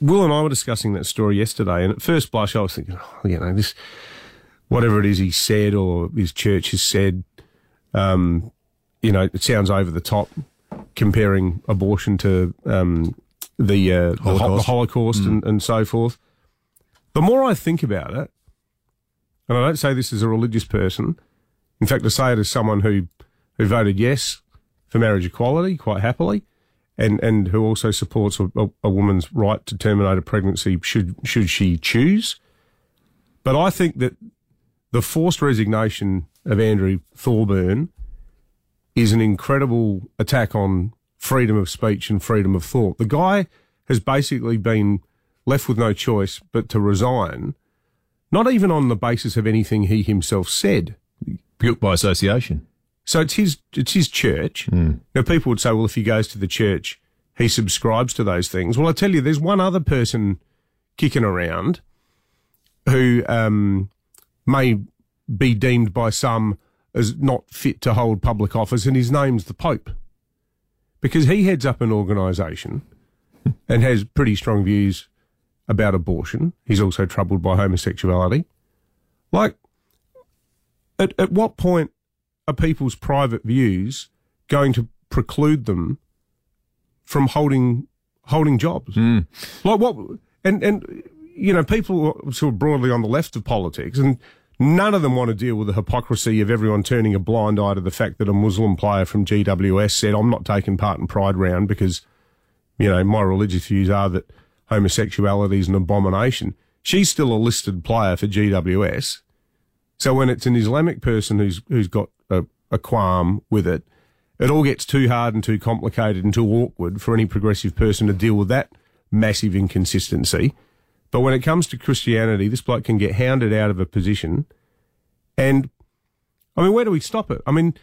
Will and I were discussing that story yesterday, and at first blush, I was thinking, oh, you know, this, whatever it is he said or his church has said, um, you know, it sounds over the top, comparing abortion to um, the, uh, the, Holocaust, the Holocaust mm. and, and so forth. The more I think about it, and I don't say this as a religious person, in fact, I say it as someone who, who voted yes for marriage equality quite happily, and, and who also supports a, a, woman's right to terminate a pregnancy should should she choose. But I think that the forced resignation of Andrew Thorburn is an incredible attack on freedom of speech and freedom of thought. The guy has basically been left with no choice but to resign, not even on the basis of anything he himself said. Guilt by association. So it's his it's his church. Mm. Now people would say, well, if he goes to the church, he subscribes to those things. Well, I tell you, there's one other person kicking around who um, may be deemed by some as not fit to hold public office, and his name's the Pope, because he heads up an organisation and has pretty strong views about abortion. He's also troubled by homosexuality. Like, at, at what point are people's private views going to preclude them from holding holding jobs? Mm. Like what? And and you know, people sort of broadly on the left of politics, and none of them want to deal with the hypocrisy of everyone turning a blind eye to the fact that a Muslim player from GWS said, "I'm not taking part in Pride Round because, you know, my religious views are that homosexuality is an abomination." She's still a listed player for GWS. So when it's an Islamic person who's who's got a, qualm with it, it all gets too hard and too complicated and too awkward for any progressive person to deal with that massive inconsistency. But when it comes to Christianity, this bloke can get hounded out of a position. And I mean, where do we stop it? I mean,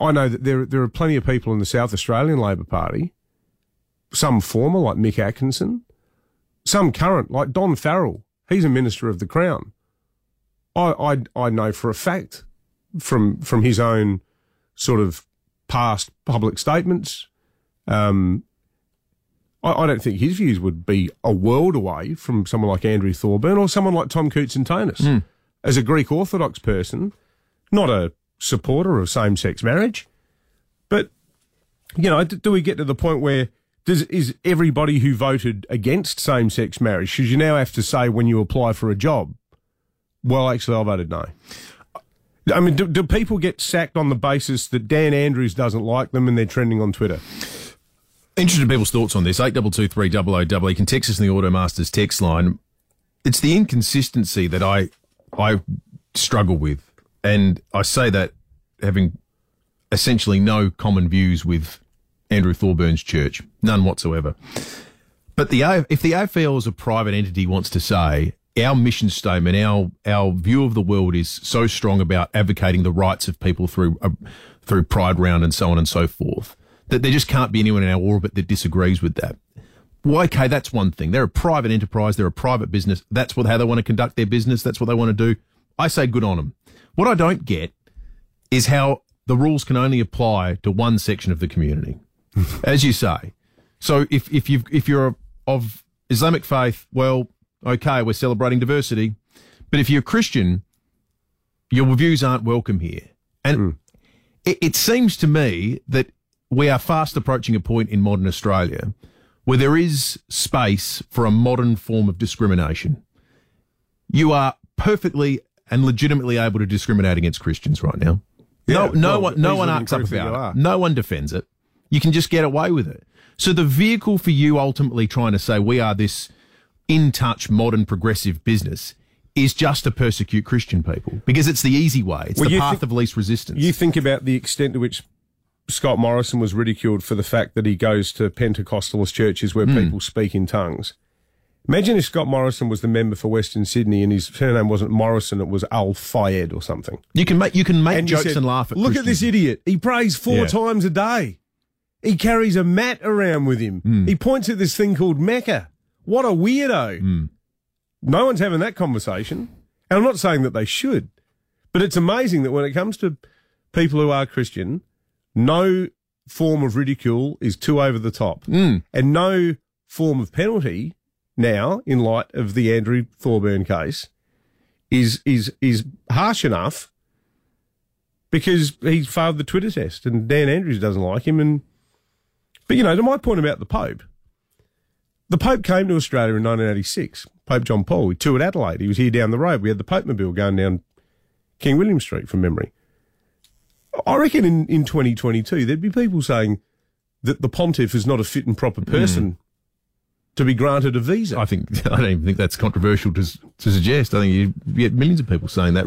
I know that there there are plenty of people in the South Australian Labor Party, some former like Mick Atkinson, some current like Don Farrell. He's a minister of the Crown. I I, I know for a fact from from his own sort of past public statements. Um, I, I, don't think his views would be a world away from someone like Andrew Thorburn or someone like Tom Koutsantonis. Mm. As a Greek Orthodox person, not a supporter of same-sex marriage, but you know, do we get to the point where does is everybody who voted against same-sex marriage should you now have to say when you apply for a job? Well, actually, I voted no. I mean, do, do, people get sacked on the basis that Dan Andrews doesn't like them and they're trending on Twitter? Interested in people's thoughts on this. Eight double two three double o double. You can text us in the Automasters text line. It's the inconsistency that I I struggle with, and I say that having essentially no common views with Andrew Thorburn's church, none whatsoever. But the if the AFL as a private entity wants to say our mission statement, our our view of the world is so strong about advocating the rights of people through uh, through Pride Round and so on and so forth that there just can't be anyone in our orbit that disagrees with that. Well, okay, that's one thing. They're a private enterprise. They're a private business. That's what how they want to conduct their business. That's what they want to do. I say good on them. What I don't get is how the rules can only apply to one section of the community, as you say. So if if you if you're of Islamic faith, well, okay, we're celebrating diversity. But if you're a Christian, your views aren't welcome here. And mm. it, it seems to me that we are fast approaching a point in modern Australia where there is space for a modern form of discrimination. You are perfectly and legitimately able to discriminate against Christians right now. Yeah, no, no well, one, no one arcs up about it. No one defends it. You can just get away with it. So the vehicle for you ultimately trying to say we are this in touch modern progressive business is just to persecute Christian people because it's the easy way. It's well, the path th- of least resistance. You think about the extent to which Scott Morrison was ridiculed for the fact that he goes to Pentecostalist churches where mm. people speak in tongues. Imagine if Scott Morrison was the member for Western Sydney and his surname wasn't Morrison, it was Al Fayed or something. You can make you can make and jokes said, and laugh at. Look at this idiot. He prays four yeah. times a day. He carries a mat around with him. Mm. He points at this thing called Mecca. What a weirdo. Mm. No one's having that conversation. And I'm not saying that they should, but it's amazing that when it comes to people who are Christian, no form of ridicule is too over the top. Mm. And no form of penalty now, in light of the Andrew Thorburn case, is is is harsh enough because he failed the Twitter test, and Dan Andrews doesn't like him. And but you know, to my point about the Pope, the Pope came to Australia in 1986. Pope John Paul. He toured Adelaide. He was here down the road. We had the Pope Mobile going down King William Street from memory. I reckon in, in 2022 there'd be people saying that the pontiff is not a fit and proper person mm. to be granted a visa. I think I don't even think that's controversial to to suggest. I think you get millions of people saying that